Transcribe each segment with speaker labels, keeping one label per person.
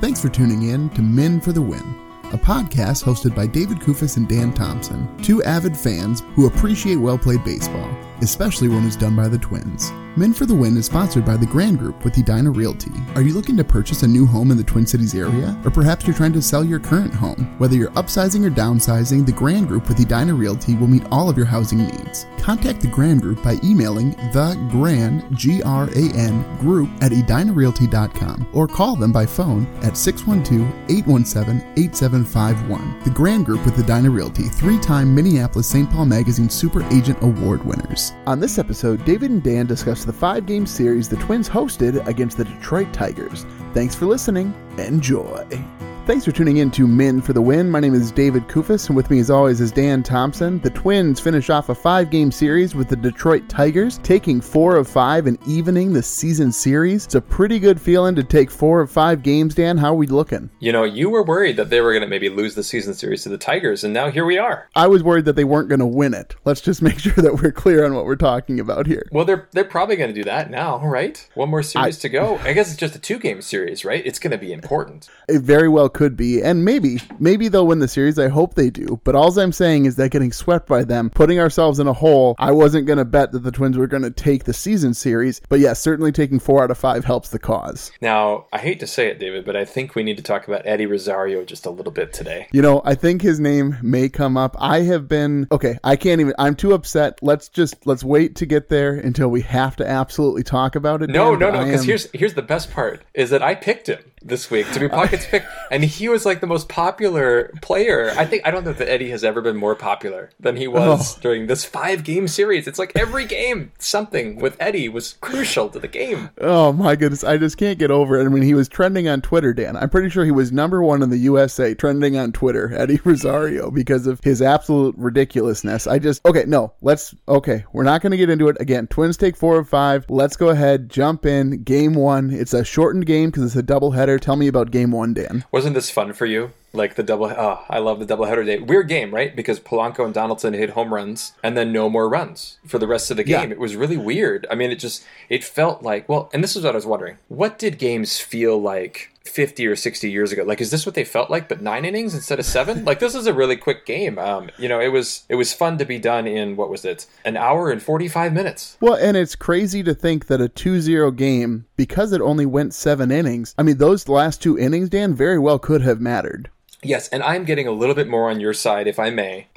Speaker 1: Thanks for tuning in to Men for the Win, a podcast hosted by David Kufis and Dan Thompson, two avid fans who appreciate well played baseball, especially when it's done by the Twins. Men for the Win is sponsored by the Gran Group with Edina Realty. Are you looking to purchase a new home in the Twin Cities area? Or perhaps you're trying to sell your current home? Whether you're upsizing or downsizing, the Gran Group with Edina Realty will meet all of your housing needs. Contact the Gran Group by emailing the Gran G R A N Group at edinarealty.com or call them by phone at 612-817-8751. The Gran Group with Edina Realty, three-time Minneapolis St. Paul Magazine Super Agent Award winners. On this episode, David and Dan discuss the five-game series the Twins hosted against the Detroit Tigers. Thanks for listening. Enjoy. Thanks for tuning in to Men for the Win. My name is David Kufis, and with me, as always, is Dan Thompson. The Twins finish off a five game series with the Detroit Tigers, taking four of five and evening the season series. It's a pretty good feeling to take four of five games, Dan. How are we looking?
Speaker 2: You know, you were worried that they were going to maybe lose the season series to the Tigers, and now here we are.
Speaker 1: I was worried that they weren't going to win it. Let's just make sure that we're clear on what we're talking about here.
Speaker 2: Well, they're they're probably going to do that now, right? One more series I, to go. I guess it's just a two game series, right? It's going to be important.
Speaker 1: It very well could be, and maybe, maybe they'll win the series. I hope they do. But all I'm saying is that getting swept by them, putting ourselves in a hole. I wasn't going to bet that the Twins were going to take the season series, but yes, yeah, certainly taking four out of five helps the cause.
Speaker 2: Now, I hate to say it, David, but I think we need to talk about Eddie Rosario just a little bit today.
Speaker 1: You know, I think his name may come up. I have been okay. I can't even. I'm too upset. Let's just let's wait to get there until we have to absolutely talk about it.
Speaker 2: No, Dan, no, no. Because am... here's here's the best part is that I picked him this week to be Puckett's pick, and he was like the most popular player. I think I don't know that Eddie has ever been more popular than he was oh. during this five game series. It's like every game, something with Eddie was crucial to the game.
Speaker 1: Oh my goodness, I just can't get over it. I mean, he was trending on Twitter, Dan. I'm pretty sure he was number one in the USA trending on Twitter, Eddie Rosario, because of his absolute ridiculousness. I just okay, no, let's okay, we're not going to get into it again. Twins take four of five. Let's go ahead, jump in. Game one. It's a shortened game because it's a doubleheader Tell me about game one, Dan.
Speaker 2: Wasn't this fun for you? Like the double, oh, I love the doubleheader day. Weird game, right? Because Polanco and Donaldson hit home runs and then no more runs for the rest of the game. Yeah. It was really weird. I mean, it just, it felt like, well, and this is what I was wondering. What did games feel like 50 or 60 years ago. Like is this what they felt like but nine innings instead of seven? Like this is a really quick game. Um you know it was it was fun to be done in what was it an hour and 45 minutes.
Speaker 1: Well and it's crazy to think that a 2-0 game because it only went seven innings i mean those last two innings dan very well could have mattered.
Speaker 2: Yes, and I'm getting a little bit more on your side, if I may.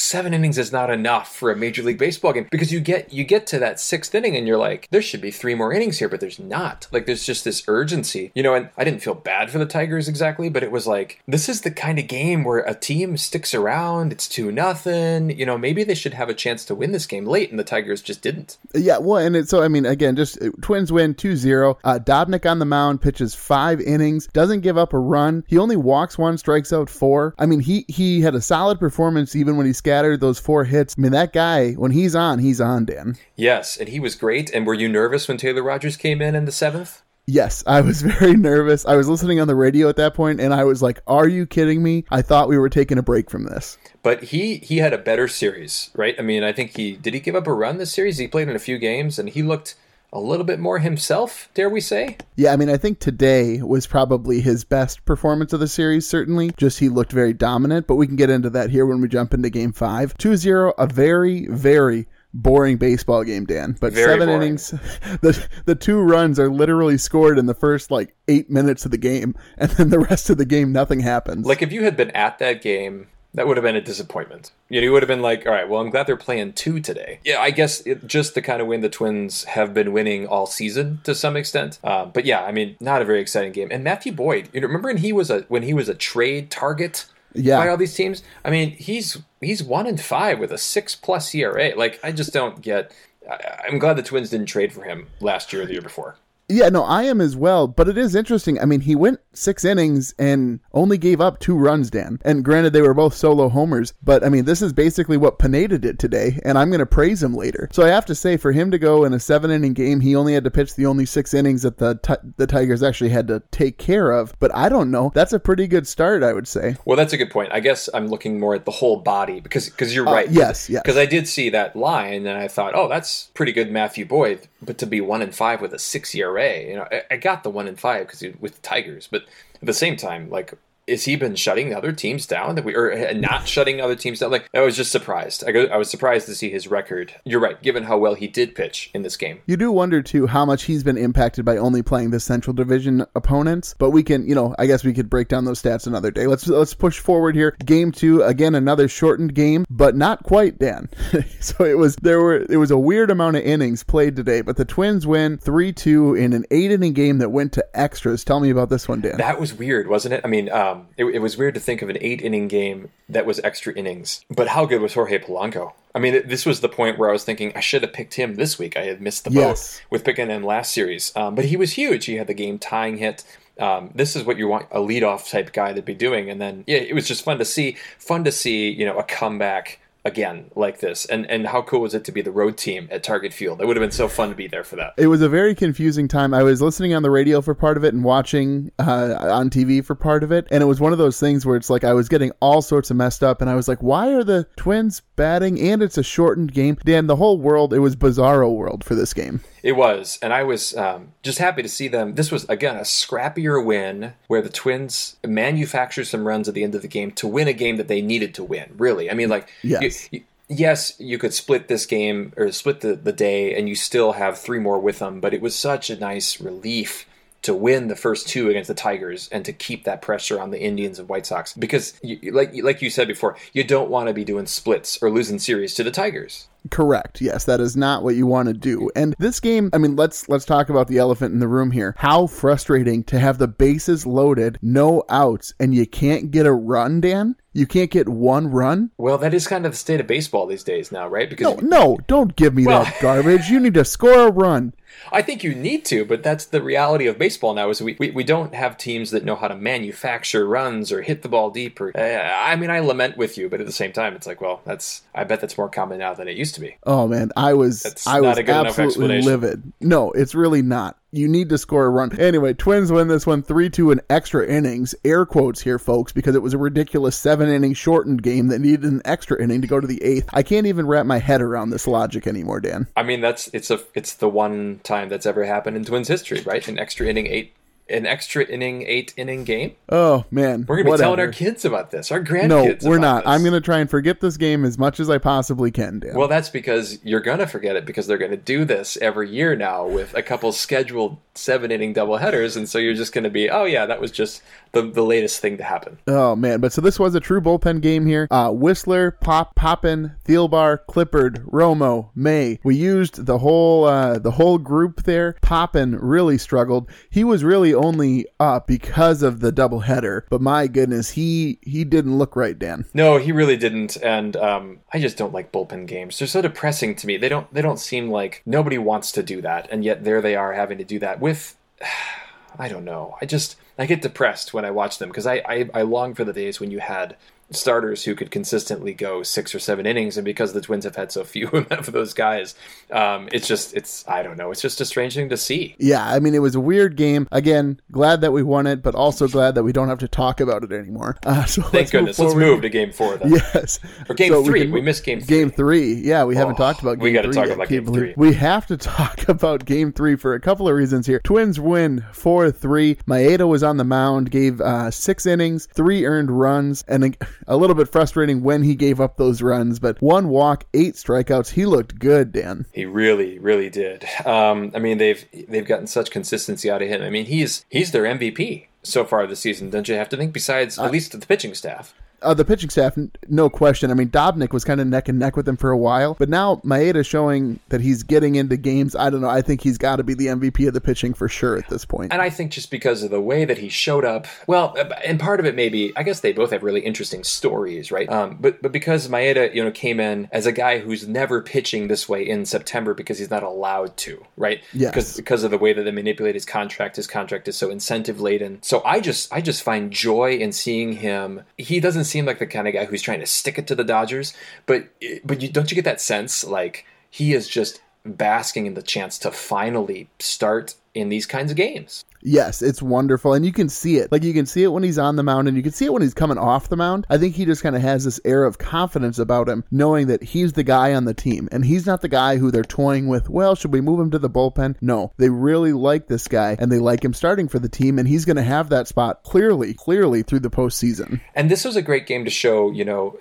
Speaker 2: Seven innings is not enough for a Major League Baseball game because you get you get to that sixth inning and you're like, there should be three more innings here, but there's not. Like there's just this urgency, you know. And I didn't feel bad for the Tigers exactly, but it was like this is the kind of game where a team sticks around. It's two nothing. You know, maybe they should have a chance to win this game late, and the Tigers just didn't.
Speaker 1: Yeah, well, and it, so I mean, again, just uh, Twins win 2-0. Uh, Dobnak on the mound pitches five innings, doesn't give up a run. He only walks one strikes out four. I mean, he he had a solid performance even when he scattered those four hits. I mean, that guy when he's on, he's on, Dan.
Speaker 2: Yes, and he was great. And were you nervous when Taylor Rogers came in in the seventh?
Speaker 1: Yes, I was very nervous. I was listening on the radio at that point, and I was like, "Are you kidding me?" I thought we were taking a break from this.
Speaker 2: But he he had a better series, right? I mean, I think he did he give up a run this series? He played in a few games, and he looked a little bit more himself, dare we say?
Speaker 1: Yeah, I mean, I think today was probably his best performance of the series, certainly. Just he looked very dominant, but we can get into that here when we jump into game five. 2 0, a very, very boring baseball game, Dan. But
Speaker 2: very
Speaker 1: seven
Speaker 2: boring.
Speaker 1: innings, the the two runs are literally scored in the first like eight minutes of the game, and then the rest of the game nothing happens.
Speaker 2: Like if you had been at that game that would have been a disappointment. You know, you would have been like, all right, well, I'm glad they're playing two today. Yeah, I guess it, just the kind of win the Twins have been winning all season to some extent. Uh, but yeah, I mean, not a very exciting game. And Matthew Boyd, you know, remember when he was a when he was a trade target yeah. by all these teams? I mean, he's he's one in five with a six plus ERA. Like, I just don't get. I, I'm glad the Twins didn't trade for him last year or the year before.
Speaker 1: Yeah, no, I am as well. But it is interesting. I mean, he went six innings and only gave up two runs, Dan. And granted, they were both solo homers. But I mean, this is basically what Pineda did today, and I'm going to praise him later. So I have to say, for him to go in a seven inning game, he only had to pitch the only six innings that the t- the Tigers actually had to take care of. But I don't know. That's a pretty good start, I would say.
Speaker 2: Well, that's a good point. I guess I'm looking more at the whole body because because you're
Speaker 1: uh,
Speaker 2: right.
Speaker 1: Yes, yes.
Speaker 2: Because I did see that line and I thought, oh, that's pretty good, Matthew Boyd. But to be one and five with a six ERA ERA. You know, I, I got the one in five because with the Tigers, but at the same time, like has he been shutting the other teams down that we or not shutting other teams down? Like I was just surprised. I, go, I was surprised to see his record. You're right, given how well he did pitch in this game.
Speaker 1: You do wonder too how much he's been impacted by only playing the Central Division opponents. But we can, you know, I guess we could break down those stats another day. Let's let's push forward here. Game two again, another shortened game, but not quite. Dan. so it was there were it was a weird amount of innings played today, but the Twins win three two in an eight inning game that went to extras. Tell me about this one, Dan.
Speaker 2: That was weird, wasn't it? I mean. Um, um, it, it, was weird to think of an eight inning game that was extra innings. But how good was Jorge Polanco? I mean, this was the point where I was thinking I should have picked him this week. I had missed the yes. boat with picking him last series. Um, but he was huge. He had the game tying hit. Um, this is what you want a leadoff type guy to be doing. And then, yeah, it was just fun to see. Fun to see, you know, a comeback again like this. And and how cool was it to be the road team at target field it would have been so fun to be there for that.
Speaker 1: It was a very confusing time. I was listening on the radio for part of it and watching uh, on tv for part of it. And it was one of those things where it's like i was getting all sorts of messed up and i was like why are the twins batting? And it's a shortened game. Dan the whole world it was bizarro world for this game.
Speaker 2: It was, and I was um, just happy to see them. This was again a scrappier win where the Twins manufactured some runs at the end of the game to win a game that they needed to win. Really, I mean, like
Speaker 1: yes.
Speaker 2: You, you, yes, you could split this game or split the, the day and you still have three more with them, but it was such a nice relief to win the first two against the Tigers and to keep that pressure on the Indians and White Sox because, you, like like you said before, you don't want to be doing splits or losing series to the Tigers.
Speaker 1: Correct. Yes, that is not what you want to do. And this game, I mean, let's let's talk about the elephant in the room here. How frustrating to have the bases loaded, no outs, and you can't get a run, Dan? You can't get one run?
Speaker 2: Well, that is kind of the state of baseball these days now, right?
Speaker 1: Because No, no, don't give me well, that garbage. You need to score a run.
Speaker 2: I think you need to, but that's the reality of baseball now. Is we, we, we don't have teams that know how to manufacture runs or hit the ball deep. Or uh, I mean, I lament with you, but at the same time, it's like, well, that's I bet that's more common now than it used to be.
Speaker 1: Oh man, I was that's I was absolutely livid. No, it's really not. You need to score a run. Anyway, Twins win this one 3 2 in extra innings. Air quotes here, folks, because it was a ridiculous seven inning shortened game that needed an extra inning to go to the eighth. I can't even wrap my head around this logic anymore, Dan.
Speaker 2: I mean, that's it's a it's the one time that's ever happened in Twins history, right? An extra inning eight an extra inning, eight inning game.
Speaker 1: Oh man,
Speaker 2: we're gonna be whatever. telling our kids about this, our grandkids.
Speaker 1: No, we're not.
Speaker 2: This.
Speaker 1: I'm gonna try and forget this game as much as I possibly can. Dan.
Speaker 2: Well, that's because you're gonna forget it because they're gonna do this every year now with a couple scheduled seven inning double headers, and so you're just gonna be, oh yeah, that was just the, the latest thing to happen.
Speaker 1: Oh man, but so this was a true bullpen game here. Uh, Wisler, Pop, Poppen, Thielbar, Clippard, Romo, May. We used the whole uh, the whole group there. Poppen really struggled. He was really only up because of the doubleheader. But my goodness, he he didn't look right, Dan.
Speaker 2: No, he really didn't. And um, I just don't like bullpen games. They're so depressing to me. They don't they don't seem like nobody wants to do that, and yet there they are having to do that with. I don't know. I just I get depressed when I watch them because I, I I long for the days when you had starters who could consistently go six or seven innings, and because the Twins have had so few of those guys, um, it's just it's I don't know, it's just a strange thing to see.
Speaker 1: Yeah, I mean, it was a weird game. Again, glad that we won it, but also glad that we don't have to talk about it anymore.
Speaker 2: Uh, so Thank goodness. Move let's move to Game Four. Then.
Speaker 1: Yes,
Speaker 2: or Game so Three. We, we, missed Game
Speaker 1: Three. Game Three. Yeah, we oh, haven't talked about. Game
Speaker 2: We
Speaker 1: got to
Speaker 2: talk yet. about Game Three.
Speaker 1: We have to talk about Game Three for a couple of reasons here. Twins win four three. Maeda was on the mound, gave uh, six innings, three earned runs, and a, a little bit frustrating when he gave up those runs, but one walk, eight strikeouts. He looked good, Dan.
Speaker 2: He really, really did. Um, I mean, they've they've gotten such consistency out of him. I mean, he's he's their MVP so far this season, don't you have to think? Besides, at uh, least the pitching staff.
Speaker 1: Uh, the pitching staff, no question. I mean, Dobnak was kind of neck and neck with him for a while, but now Maeda showing that he's getting into games. I don't know. I think he's got to be the MVP of the pitching for sure at this point.
Speaker 2: And I think just because of the way that he showed up, well, and part of it maybe, I guess they both have really interesting stories, right? Um, but but because Maeda, you know, came in as a guy who's never pitching this way in September because he's not allowed to, right?
Speaker 1: Yeah.
Speaker 2: Because because of the way that they manipulate his contract, his contract is so incentive laden. So I just I just find joy in seeing him. He doesn't seem like the kind of guy who's trying to stick it to the Dodgers, but but you don't you get that sense like he is just basking in the chance to finally start in these kinds of games.
Speaker 1: Yes, it's wonderful. And you can see it. Like you can see it when he's on the mound and you can see it when he's coming off the mound. I think he just kind of has this air of confidence about him, knowing that he's the guy on the team. And he's not the guy who they're toying with, well, should we move him to the bullpen? No. They really like this guy and they like him starting for the team and he's gonna have that spot clearly, clearly through the postseason.
Speaker 2: And this was a great game to show, you know,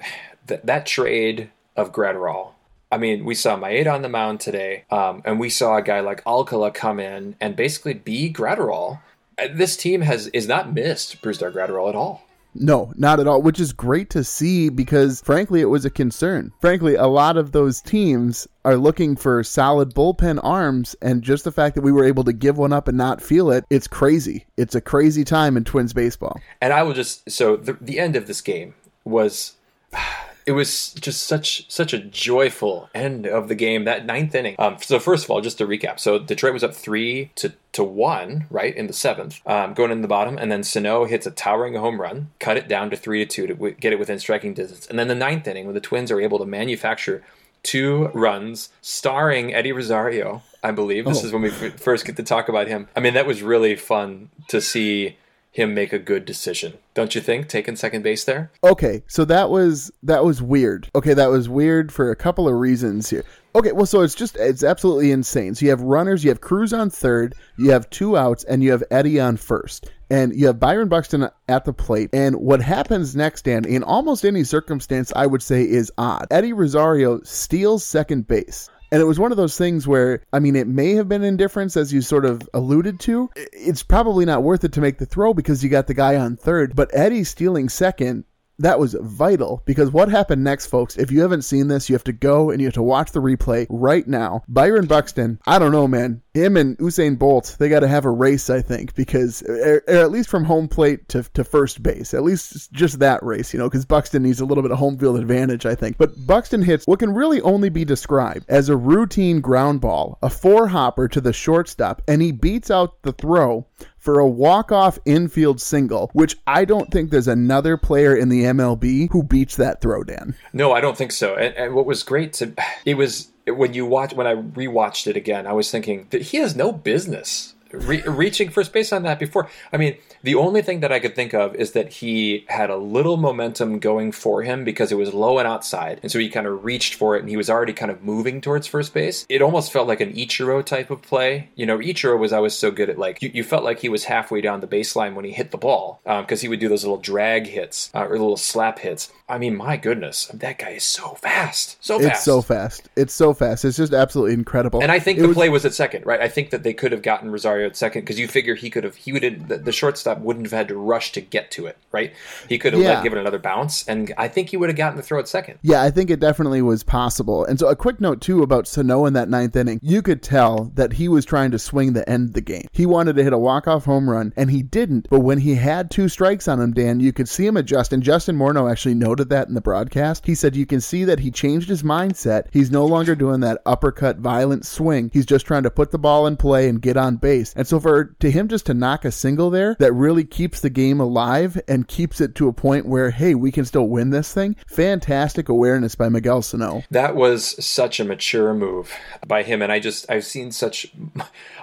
Speaker 2: that that trade of Graterol I mean, we saw Maeda on the mound today, um, and we saw a guy like Alcala come in and basically be Graterol. Uh, this team has is not missed Brusdar Graterol at all.
Speaker 1: No, not at all, which is great to see because frankly, it was a concern. Frankly, a lot of those teams are looking for solid bullpen arms, and just the fact that we were able to give one up and not feel it, it's crazy. It's a crazy time in Twins baseball.
Speaker 2: And I will just, so the, the end of this game was it was just such such a joyful end of the game that ninth inning. Um, so first of all, just to recap, so Detroit was up three to to one, right in the seventh, um, going in the bottom, and then Sano hits a towering home run, cut it down to three to two to w- get it within striking distance, and then the ninth inning when the Twins are able to manufacture two runs starring Eddie Rosario. I believe this oh. is when we f- first get to talk about him. I mean, that was really fun to see him make a good decision. Don't you think taking second base there?
Speaker 1: Okay, so that was that was weird. Okay, that was weird for a couple of reasons here. Okay, well so it's just it's absolutely insane. So you have runners, you have Cruz on third, you have two outs and you have Eddie on first. And you have Byron Buxton at the plate. And what happens next, Dan, in almost any circumstance, I would say is odd. Eddie Rosario steals second base. And it was one of those things where, I mean, it may have been indifference, as you sort of alluded to. It's probably not worth it to make the throw because you got the guy on third. But Eddie stealing second that was vital because what happened next, folks, if you haven't seen this, you have to go and you have to watch the replay right now. Byron Buxton, I don't know, man. Him and Usain Bolt, they got to have a race, I think, because or at least from home plate to, to first base, at least just that race, you know, because Buxton needs a little bit of home field advantage, I think. But Buxton hits what can really only be described as a routine ground ball, a four hopper to the shortstop, and he beats out the throw for a walk-off infield single, which I don't think there's another player in the MLB who beats that throw, Dan.
Speaker 2: No, I don't think so. And, and what was great to it was when you watch when I rewatched it again, I was thinking that he has no business re- reaching first base on that before. I mean, the only thing that I could think of is that he had a little momentum going for him because it was low and outside, and so he kind of reached for it, and he was already kind of moving towards first base. It almost felt like an Ichiro type of play. You know, Ichiro was always so good at like you, you felt like he was halfway down the baseline when he hit the ball because um, he would do those little drag hits uh, or little slap hits. I mean, my goodness, that guy is so fast, so fast.
Speaker 1: It's so fast. It's so fast. It's just absolutely incredible.
Speaker 2: And I think it the was... play was at second, right? I think that they could have gotten Rosario at second because you figure he could have he would the, the, shortstop wouldn't have had to rush to get to it, right? He could have yeah. let, given another bounce, and I think he would have gotten the throw at second.
Speaker 1: Yeah, I think it definitely was possible. And so a quick note too about Sano in that ninth inning, you could tell that he was trying to swing the end of the game. He wanted to hit a walk off home run, and he didn't. But when he had two strikes on him, Dan, you could see him adjust. And Justin Morneau actually noted that in the broadcast. He said you can see that he changed his mindset. He's no longer doing that uppercut violent swing. He's just trying to put the ball in play and get on base. And so for to him just to knock a single there that really keeps the game alive and keeps it to a point where, hey, we can still win this thing. Fantastic awareness by Miguel Sano.
Speaker 2: That was such a mature move by him. And I just, I've seen such,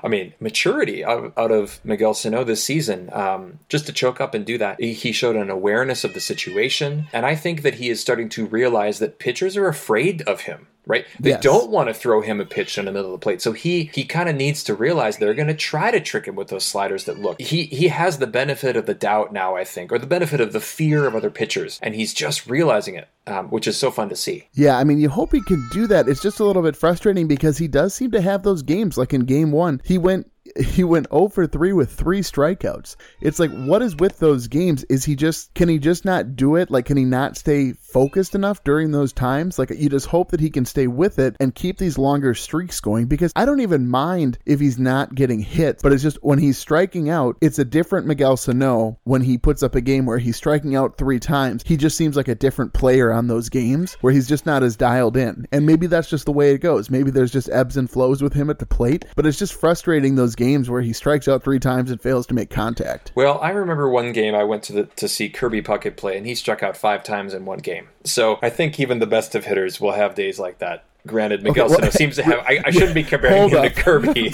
Speaker 2: I mean, maturity out, out of Miguel Sano this season. Um, just to choke up and do that, he showed an awareness of the situation. And I think that he is starting to realize that pitchers are afraid of him right? They yes. don't want to throw him a pitch in the middle of the plate. So he he kind of needs to realize they're going to try to trick him with those sliders that look. He he has the benefit of the doubt now, I think, or the benefit of the fear of other pitchers, and he's just realizing it. Um, which is so fun to see.
Speaker 1: Yeah, I mean, you hope he can do that. It's just a little bit frustrating because he does seem to have those games. Like in game one, he went he went 0 for 3 with three strikeouts. It's like, what is with those games? Is he just, can he just not do it? Like, can he not stay focused enough during those times? Like, you just hope that he can stay with it and keep these longer streaks going because I don't even mind if he's not getting hit, but it's just when he's striking out, it's a different Miguel Sano when he puts up a game where he's striking out three times. He just seems like a different player on those games where he's just not as dialed in. And maybe that's just the way it goes. Maybe there's just ebbs and flows with him at the plate, but it's just frustrating those games where he strikes out three times and fails to make contact.
Speaker 2: Well, I remember one game I went to the, to see Kirby Puckett play, and he struck out five times in one game. So I think even the best of hitters will have days like that Granted, Miguel
Speaker 1: Okay,
Speaker 2: seems to have. I, I shouldn't be comparing
Speaker 1: Hold
Speaker 2: him
Speaker 1: up.
Speaker 2: to Kirby.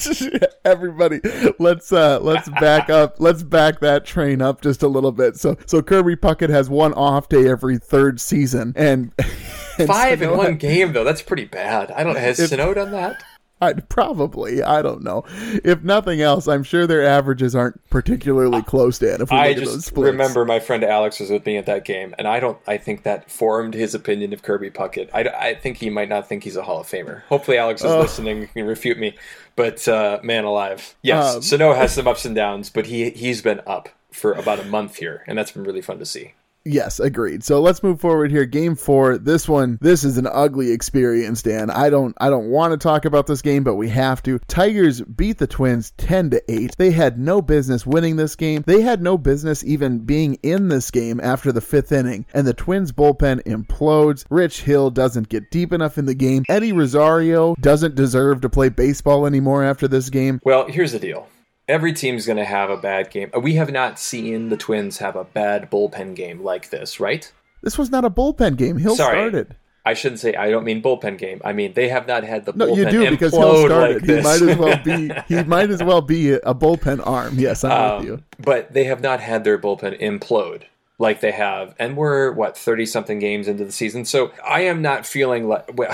Speaker 1: Everybody, let's uh let's back up. Let's back that train up just a little bit. So so Kirby Puckett has one off day every third season, and, and
Speaker 2: Five in one game, though. That's pretty bad. I don't. Has
Speaker 1: If-
Speaker 2: Sano done that?
Speaker 1: Probably. I don't know. If nothing else, I'm sure their averages aren't particularly close, Dan. If we
Speaker 2: I just remember my friend Alex was with me at that game, and I don't. I think that formed his opinion of Kirby Puckett. I, I think he might not think he's a Hall of Famer. Hopefully, Alex is
Speaker 1: Oh.
Speaker 2: listening and can refute me. But uh, man alive, yes,
Speaker 1: Um,
Speaker 2: Sano has some ups and downs, but he he's been up for about a month here, and that's been really fun to see.
Speaker 1: Yes, agreed. So let's move forward here. Game four. This one, this is an ugly experience, Dan. I don't, I don't want to talk about this game, but we have to. Tigers beat the Twins ten to eight. They had no business winning this game. They had no business even being in this game after the fifth inning, and the Twins bullpen implodes. Rich Hill doesn't get deep enough in the game. Eddie Rosario doesn't deserve to play baseball anymore after this game.
Speaker 2: Well, here's the deal. Every team's going to have a bad game. We have not seen the Twins have a bad bullpen game like this, right?
Speaker 1: This was not a bullpen game. Hill
Speaker 2: Sorry.
Speaker 1: started.
Speaker 2: I shouldn't say. I don't mean bullpen game. I mean they have not had the
Speaker 1: No,
Speaker 2: bullpen
Speaker 1: you do because Hill
Speaker 2: implode
Speaker 1: started.
Speaker 2: like
Speaker 1: he might as well be. He might as well be a bullpen arm. Yes, I'm with you.
Speaker 2: Um, but they have not had their bullpen implode like they have, and we're what thirty something games into the season. So I am not feeling like. Well,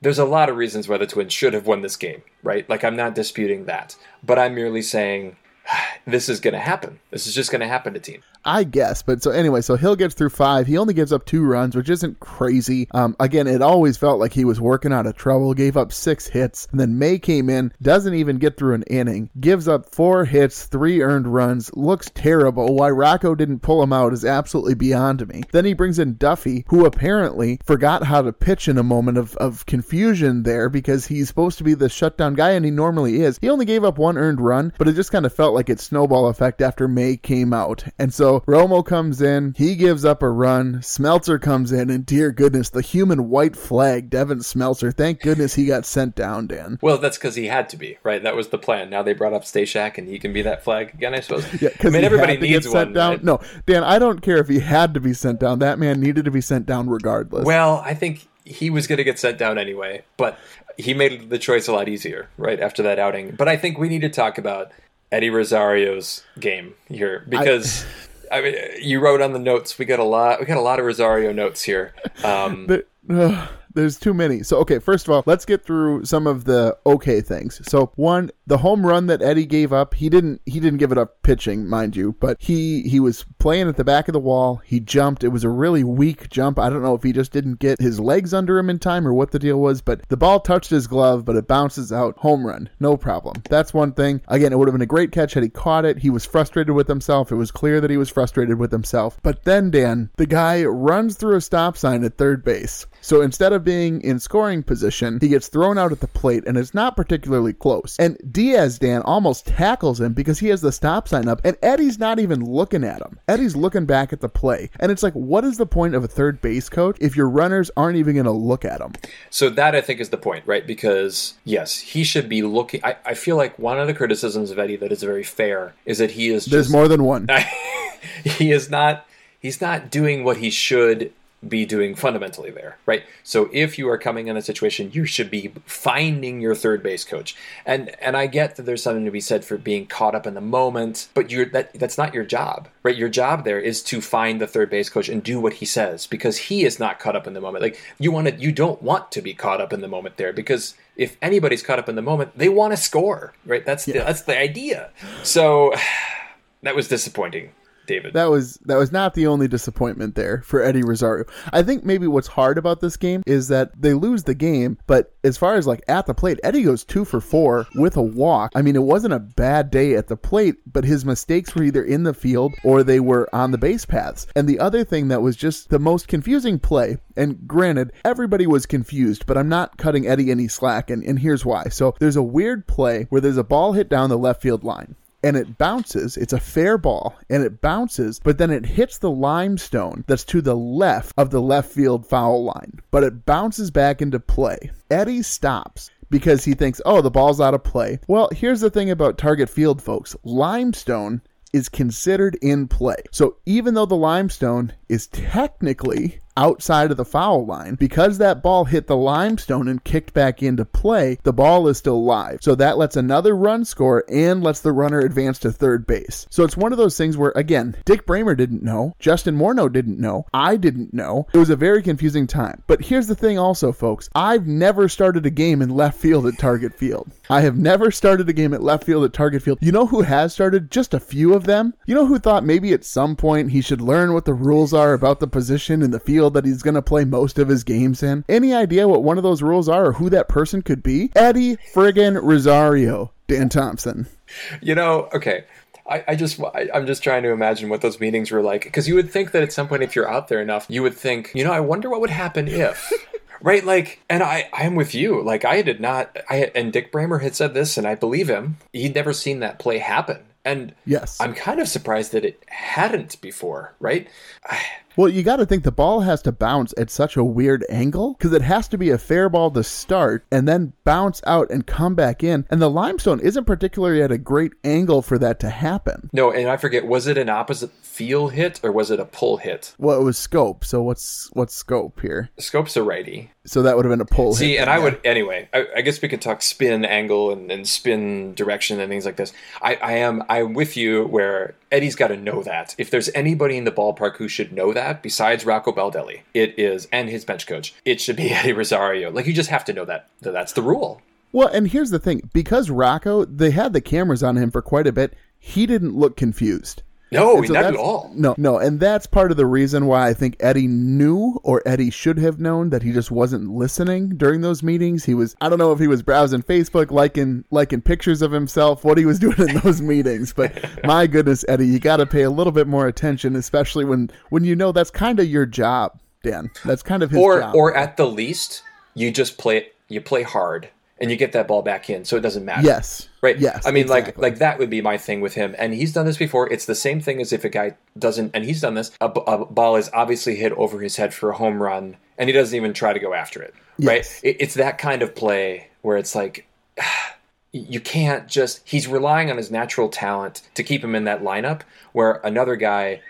Speaker 2: there's a lot of reasons why the Twins should have won this game, right? Like I'm not disputing that, but I'm merely saying this is going to happen. This is just going to happen to teams.
Speaker 1: I guess. But so anyway, so Hill gets through five. He only gives up two runs, which isn't crazy. Um, again, it always felt like he was working out of trouble. Gave up six hits, and then May came in, doesn't even get through an inning, gives up four hits, three earned runs, looks terrible. Why Rocco didn't pull him out is absolutely beyond me. Then he brings in Duffey, who apparently forgot how to pitch in a moment of, of confusion there because he's supposed to be the shutdown guy, and he normally is. He only gave up one earned run, but it just kind of felt like it snowball effect after May came out. And so Romo comes in, he gives up a run. Smeltzer comes in, and dear goodness, the human white flag, Devin Smeltzer. Thank goodness he got sent down, Dan.
Speaker 2: Well, that's because he had to be, right? That was the plan. Now they brought up Stashak, and he can be that flag again, I suppose.
Speaker 1: Yeah,
Speaker 2: I
Speaker 1: because
Speaker 2: mean, everybody needs one.
Speaker 1: down.
Speaker 2: right?
Speaker 1: No, Dan, I don't care if he had to be sent down. That man needed to be sent down regardless.
Speaker 2: Well, I think he was going to get sent down anyway, but he made the choice a lot easier, right, after that outing. But I think we need to talk about Eddie Rosario's game here because I, mean, you wrote on the notes. We got a lot. We got a lot of Rosario notes here. Um,
Speaker 1: There- ugh, there's too many. So, okay, first of all, let's get through some of the okay things. So, one, the home run that Eddie gave up, he didn't he didn't give it up pitching, mind you, but he he was playing at the back of the wall. He jumped. It was a really weak jump. I don't know if he just didn't get his legs under him in time or what the deal was, but the ball touched his glove, but it bounces out. Home run. No problem. That's one thing. Again, it would have been a great catch had he caught it. He was frustrated with himself. It was clear that he was frustrated with himself. But then, Dan, the guy runs through a stop sign at third base. So instead of being in scoring position, he gets thrown out at the plate and it's not particularly close. And Diaz, Dan, almost tackles him because he has the stop sign up and Eddie's not even looking at him. Eddie's looking back at the play. And it's like, what is the point of a third base coach if your runners aren't even going to look at him?
Speaker 2: so that I think is the point, right? Because yes, he should be looking. I, I feel like one of the criticisms of Eddie that is very fair is that he is
Speaker 1: There's more than one.
Speaker 2: he is not he's not doing what he should be doing fundamentally there right? So if you are coming in a situation you should be finding your third base coach. And and i get that there's something to be said for being caught up in the moment but you're that that's not your job right? Your job there is to find the third base coach and do what he says because he is not caught up in the moment. Like you want to you don't want to be caught up in the moment there because if anybody's caught up in the moment they want to score right? That's the that's the idea. So that was disappointing david
Speaker 1: That was that was not the only disappointment there for Eddie Rosario. I think maybe what's hard about this game is that they lose the game, but as far as like at the plate, Eddie goes two for four with a walk. I mean, it wasn't a bad day at the plate, but his mistakes were either in the field or they were on the base paths. And the other thing that was just the most confusing play, and granted, everybody was confused, but I'm not cutting Eddie any slack, and, and here's why. So there's a weird play where there's a ball hit down the left field line and it bounces. It's a fair ball and it bounces, but then it hits the limestone that's to the left of the left field foul line. But it bounces back into play. Eddie stops because he thinks, oh, the ball's out of play. Well, here's the thing about target field, folks limestone is considered in play. So even though the limestone is technically outside of the foul line. Because that ball hit the limestone and kicked back into play, the ball is still live. So that lets another run score and lets the runner advance to third base. So it's one of those things where, again, Dick Bremer didn't know, Justin Morneau didn't know, I didn't know. It was a very confusing time. But here's the thing also, folks. I've never started a game in left field at Target Field. I have never started a game at left field at Target Field. You know who has started? Just a few of them. You know who thought maybe at some point he should learn what the rules are about the position in the field that he's going to play most of his games in? Any idea what one of those rules are or who that person could be? Eddie friggin' Rosario, Dan Thompson.
Speaker 2: You know, okay. I, I just I, I'm just trying to imagine what those meetings were like because you would think that at some point if you're out there enough you would think you know I wonder what would happen if right like and I I'm with you like I did not I and Dick Bremer had said this and I believe him he'd never seen that play happen and
Speaker 1: Yes.
Speaker 2: I'm kind of surprised that it hadn't before right
Speaker 1: Well, you got to think the ball has to bounce at such a weird angle because it has to be a fair ball to start and then bounce out and come back in. And the limestone isn't particularly at a great angle for that to happen.
Speaker 2: no and I forget was it an opposite feel hit or was it a pull hit
Speaker 1: Well, it was Schoop. So what's what's Schoop here?
Speaker 2: Schoop's a righty
Speaker 1: So that would have been a pull.
Speaker 2: See, and I would anyway. I, I guess we could talk spin angle and, and spin direction and things like this. I, I am I'm with you where Eddie's got to know that. If there's anybody in the ballpark who should know that, besides Rocco Baldelli, it is and his bench coach, it should be Eddie Rosario. Like you just have to know that, that that's the rule.
Speaker 1: Well, and here's the thing: because Rocco, they had the cameras on him for quite a bit. He didn't look confused.
Speaker 2: No,
Speaker 1: so
Speaker 2: not at all.
Speaker 1: No, no, and that's part of the reason why I think Eddie knew or Eddie should have known that he just wasn't listening during those meetings. He was I don't know if he was browsing Facebook, liking liking pictures of himself, what he was doing in those meetings, but my goodness, Eddie, you got to pay a little bit more attention, especially when when you know that's kind of your job, Dan. That's kind of his job.
Speaker 2: Or
Speaker 1: job.
Speaker 2: or at the least, you just play you play hard and you get that ball back in, so it doesn't matter.
Speaker 1: yes.
Speaker 2: Right.
Speaker 1: Yes.
Speaker 2: I mean, like,
Speaker 1: exactly.
Speaker 2: like that would be my thing with him, and he's done this before. It's the same thing as if a guy doesn't, and he's done this. A ball is obviously hit over his head for a home run, and he doesn't even try to go after it. Right. It, it's that kind of play where it's like. You can't just. He's relying on his natural talent to keep him in that lineup, where another guy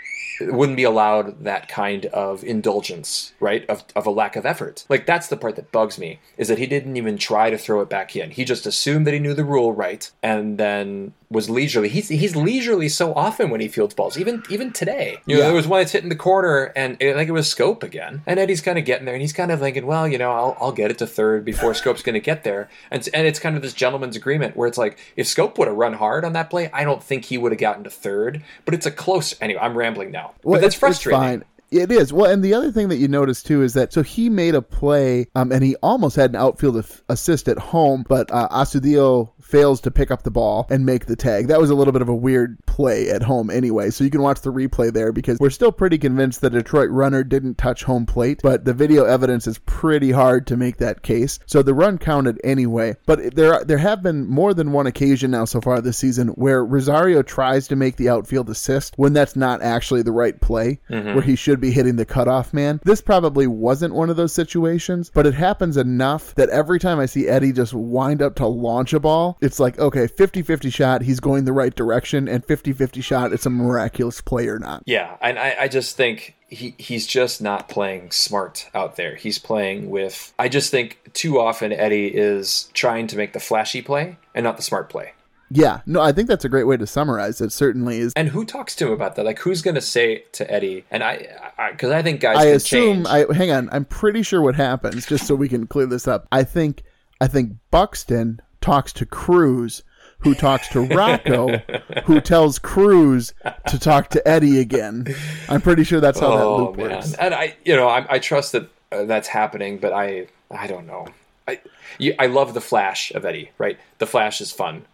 Speaker 2: wouldn't be allowed that kind of indulgence, right? Of, of a lack of effort. Like that's the part that bugs me is that he didn't even try to throw it back in. He just assumed that he knew the rule right and then was leisurely. He's he's leisurely so often when he fields balls, even even today. You know,
Speaker 1: Yeah.
Speaker 2: there was one that's hitting the corner and I think it was Schoop again. And Eddie's kind of getting there and he's kind of thinking, well, you know, I'll, I'll get it to third before Schoop's going to get there. And and it's kind of this gentleman's agreement where it's like if Scope would have run hard on that play, I don't think he would have gotten to third. But it's a close. Anyway, I'm rambling now.
Speaker 1: Well,
Speaker 2: but that's
Speaker 1: it's-
Speaker 2: frustrating.
Speaker 1: It is. Well, and the other thing that you notice too is that so he made a play, um, and he almost had an outfield assist at home, but uh, Astudillo fails to pick up the ball and make the tag. That was a little bit of a weird play at home anyway. So you can watch the replay there because we're still pretty convinced the Detroit runner didn't touch home plate, but the video evidence is pretty hard to make that case. So the run counted anyway. But there are, there have been more than one occasion now so far this season where Rosario tries to make the outfield assist when that's not actually the right play, mm-hmm. where he should be hitting the cutoff man. This probably wasn't one of those situations, but it happens enough that every time I see Eddie just wind up to launch a ball, it's like, okay, 50 50 shot, he's going the right direction, and 50 50 shot, it's a miraculous play or not.
Speaker 2: Yeah, and I, I just think he he's just not playing smart out there. He's playing with. I just think too often Eddie is trying to make the flashy play and not the smart play.
Speaker 1: Yeah, no, I think that's a great way to summarize it. Certainly is.
Speaker 2: And who talks to him about that? Like, who's going to say to Eddie? And I, because I, think guys
Speaker 1: I assume.
Speaker 2: change.
Speaker 1: I hang on. I'm pretty sure what happens. Just so we can clear this up. I think. I think Buxton talks to Cruz, who talks to Rocco, who tells Cruz to talk to Eddie again. I'm pretty sure that's how that
Speaker 2: oh
Speaker 1: loop
Speaker 2: man,
Speaker 1: works.
Speaker 2: and I, you know, I, I trust that uh, that's happening, but I, I don't know. I, you, I love the flash of Eddie. Right, the flash is fun.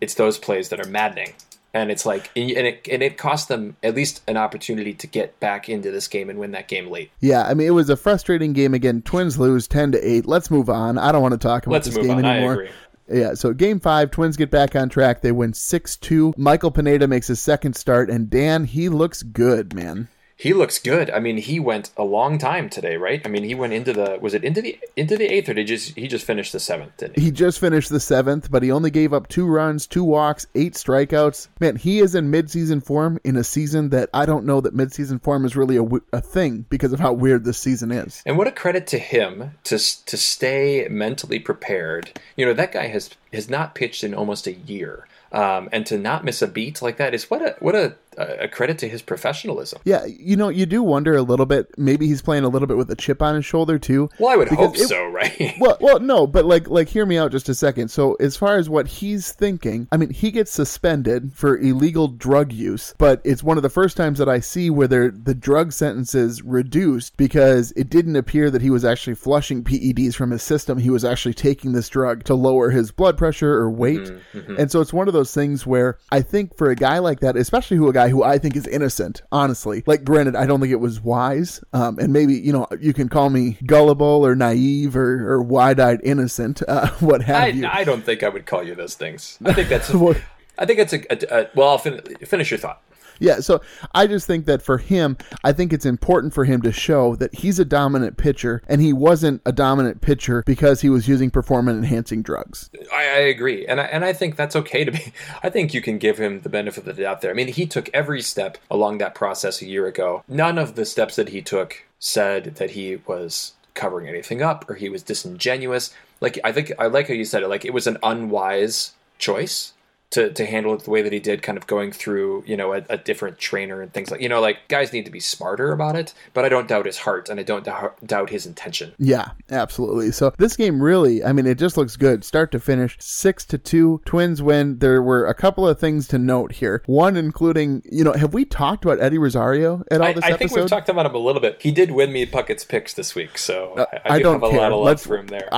Speaker 2: It's those plays that are maddening. And it's like, and it and it cost them at least an opportunity to get back into this game and win that game late.
Speaker 1: Yeah, I mean it was a frustrating game again. Twins lose ten to eight. Let's move on. I don't want to talk about
Speaker 2: Let's
Speaker 1: this game
Speaker 2: on.
Speaker 1: Anymore. Yeah, so game five, Twins get back on track. They win 6 2. Michael Pineda makes his second start, and Dan, he looks good, man.
Speaker 2: He looks good. I mean, he went a long time today, right? I mean, he went into the was it into the into the eighth or did he just he just finished the seventh? Didn't he?
Speaker 1: He just finished the seventh, but he only gave up two runs, two walks, eight strikeouts. Man, he is in midseason form in a season that I don't know that midseason form is really a, a thing because of how weird this season is.
Speaker 2: And what a credit to him to to stay mentally prepared. You know, that guy has has not pitched in almost a year. Um, and to not miss a beat like that is what a what a a credit to his professionalism.
Speaker 1: Yeah, you know, you do wonder a little bit. Maybe he's playing a little bit with a chip on his shoulder too.
Speaker 2: Well, I would hope it, so, right?
Speaker 1: well, well, no, but like, like, hear me out just a second. So, as far as what he's thinking, I mean, he gets suspended for illegal drug use, but it's one of the first times that I see where the drug sentence is reduced because it didn't appear that he was actually flushing PEDs from his system. He was actually taking this drug to lower his blood pressure or weight, mm-hmm, and so it's one of those things where I think for a guy like that, especially who a guy guy who I think is innocent, honestly. Like, granted, I don't think it was wise. Um, and maybe, you know, you can call me gullible or naive or, or wide eyed innocent, uh, what have
Speaker 2: I,
Speaker 1: you.
Speaker 2: I don't think I would call you those things. I think that's. I think it's a, a, a well. I'll fin- finish your thought.
Speaker 1: Yeah, so I just think that for him, I think it's important for him to show that he's a dominant pitcher, and he wasn't a dominant pitcher because he was using performance enhancing drugs.
Speaker 2: I, I, agree, and I, and I think that's okay to be. I think you can give him the benefit of the doubt there. I mean, he took every step along that process a year ago. None of the steps that he took said that he was covering anything up or he was disingenuous. Like I think I like how you said it. Like it was an unwise choice to, to handle it the way that he did, kind of going through, you know, a, a, different trainer and things like, you know, like guys need to be smarter about it, but I don't doubt his heart and I don't doubt, doubt his intention.
Speaker 1: Yeah, absolutely. So this game really, I mean, it just looks good, start to finish, six to two. Twins win. There were a couple of things to note here. One, including, you know, have we talked about Eddie Rosario at all I, this I
Speaker 2: episode? think we've talked about him a little bit. He did win me Puckett's picks this week, so uh, I, I, do don't have a care. lot of love Let's, for him there.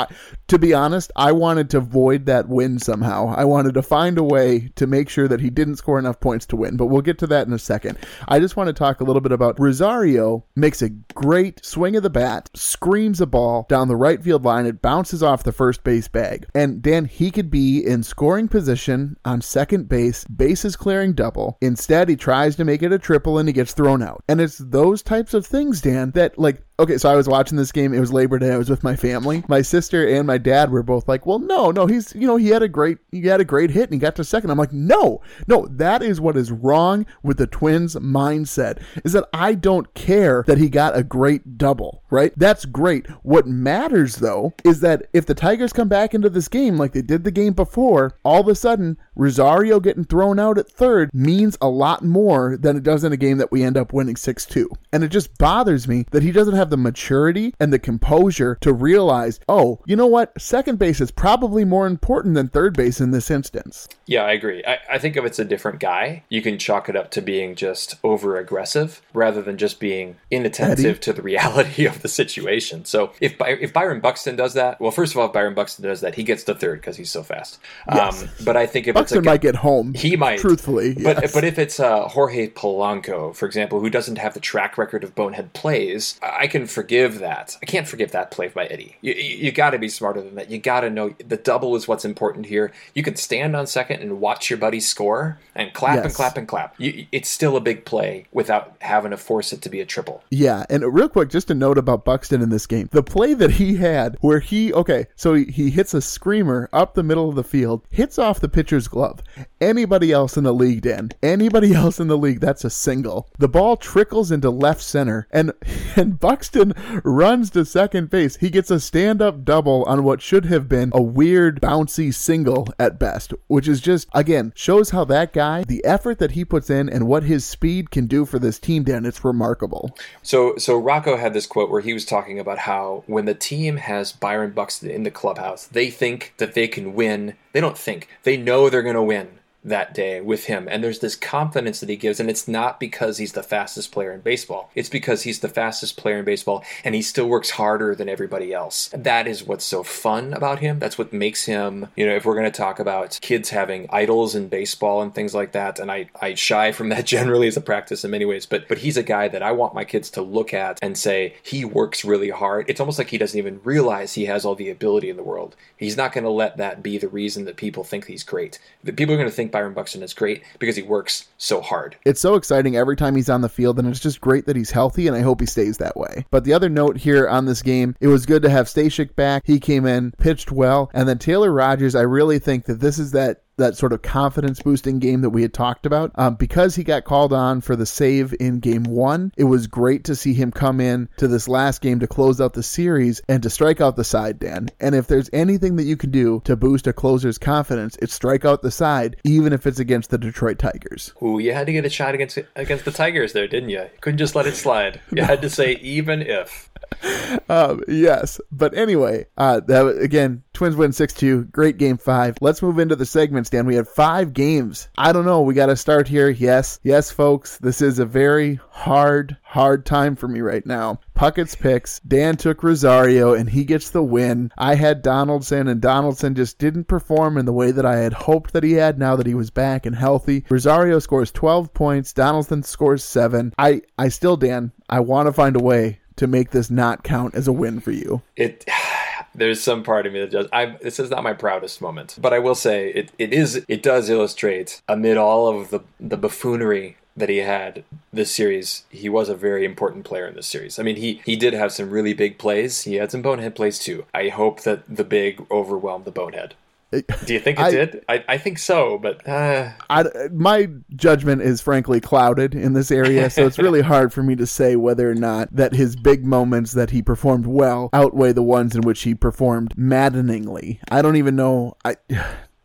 Speaker 1: to be honest, I wanted to void that win somehow. I wanted to find a way way to make sure that he didn't score enough points to win, but we'll get to that in a second. I just want to talk a little bit about Rosario makes a great swing of the bat, screams a ball down the right field line, it bounces off the first base bag. And Dan, he could be in scoring position on second base, bases clearing double. Instead, he tries to make it a triple and he gets thrown out. And it's those types of things, Dan, that like Okay, so I was watching this game. It was Labor Day. I was with my family. My sister and my dad were both like, "Well, no, no, he's you know he had a great he had a great hit and he got to second. I'm like, "No, no, that is what is wrong with the Twins' mindset. Is that I don't care that he got a great double, right? That's great. What matters though is that if the Tigers come back into this game like they did the game before, all of a sudden Rosario getting thrown out at third means a lot more than it does in a game that we end up winning 6-2. And it just bothers me that he doesn't have have the maturity and the composure to realize, oh, you know what? Second base is probably more important than third base in this instance.
Speaker 2: Yeah, I agree. I, I think if it's a different guy, you can chalk it up to being just over aggressive rather than just being inattentive Eddie. to the reality of the situation. So if if Byron Buxton does that, well, first of all, if Byron Buxton does that, he gets the third because he's so fast. Yes. Um, but I think if
Speaker 1: Buxton
Speaker 2: it's
Speaker 1: a, might get home,
Speaker 2: he might.
Speaker 1: Truthfully,
Speaker 2: but yes. but if it's uh, Jorge Polanco, for example, who doesn't have the track record of bonehead plays, I can forgive that. I can't forgive that play by Eddie. You, you, you got to be smarter than that. You got to know the double is what's important here. You can stand on second and watch your buddy score and clap yes. and clap and clap. You, it's still a big play without having to force it to be a triple.
Speaker 1: Yeah, and real quick, just a note about Buxton in this game. The play that he had where he, okay, so he, he hits a screamer up the middle of the field, hits off the pitcher's glove. Anybody else in the league, Dan, anybody else in the league, that's a single. The ball trickles into left center, and and Buxton runs to second base. He gets a stand up double on what should have been a weird, bouncy single at best, which is just, again, shows how that guy, the effort that he puts in and what his speed can do for this team, Dan, it's remarkable.
Speaker 2: So, so Rocco had this quote where he was talking about how when the team has Byron Buxton in the clubhouse, they think that they can win. They don't think, they know they're going to win that day with him. And there's this confidence that he gives, and it's not because he's the fastest player in baseball. It's because he's the fastest player in baseball and he still works harder than everybody else. That is what's so fun about him. That's what makes him, you know, if we're going to talk about kids having idols in baseball and things like that, and I, I shy from that generally as a practice in many ways, but but he's a guy that I want my kids to look at and say, he works really hard. It's almost like he doesn't even realize he has all the ability in the world. He's not going to let that be the reason that people think he's great. That People are going to think Byron Buxton is great because he works so hard.
Speaker 1: It's so exciting every time he's on the field, and it's just great that he's healthy, and I hope he stays that way. But the other note here on this game, it was good to have Stashak back. He came in, pitched well, and then Taylor Rogers, I really think that this is that that sort of confidence boosting game that we had talked about. Um, because he got called on for the save in game one, it was great to see him come in to this last game to close out the series and to strike out the side, Dan. And if there's anything that you can do to boost a closer's confidence, it's strike out the side, even if it's against the Detroit Tigers.
Speaker 2: Ooh, you had to get a shot against against the Tigers there, didn't you? You couldn't just let it slide. You had to say even if.
Speaker 1: Um, yes, but anyway, uh, that again, Twins win six two. Great game five. Let's move into the segments, Dan. We had five games. I don't know. We got to start here. Yes, yes, folks. This is a very hard, hard time for me right now. Puckett's picks. Dan took Rosario, and he gets the win. I had Donaldson, and Donaldson just didn't perform in the way that I had hoped that he had. Now that he was back and healthy, Rosario scores twelve points. Donaldson scores seven. I, I still, Dan. I want to find a way to make this not count as a win for you?
Speaker 2: It there's some part of me that does. I this is not my proudest moment, but I will say it. It is. It does illustrate amid all of the the buffoonery that he had this series, he was a very important player in this series. I mean, he he did have some really big plays. He had some bonehead plays too. I hope that the big overwhelmed the bonehead. Do you think it I, did? I, I think so, but uh...
Speaker 1: I, my judgment is frankly clouded in this area, so it's really hard for me to say whether or not that his big moments that he performed well outweigh the ones in which he performed maddeningly. I don't even know. I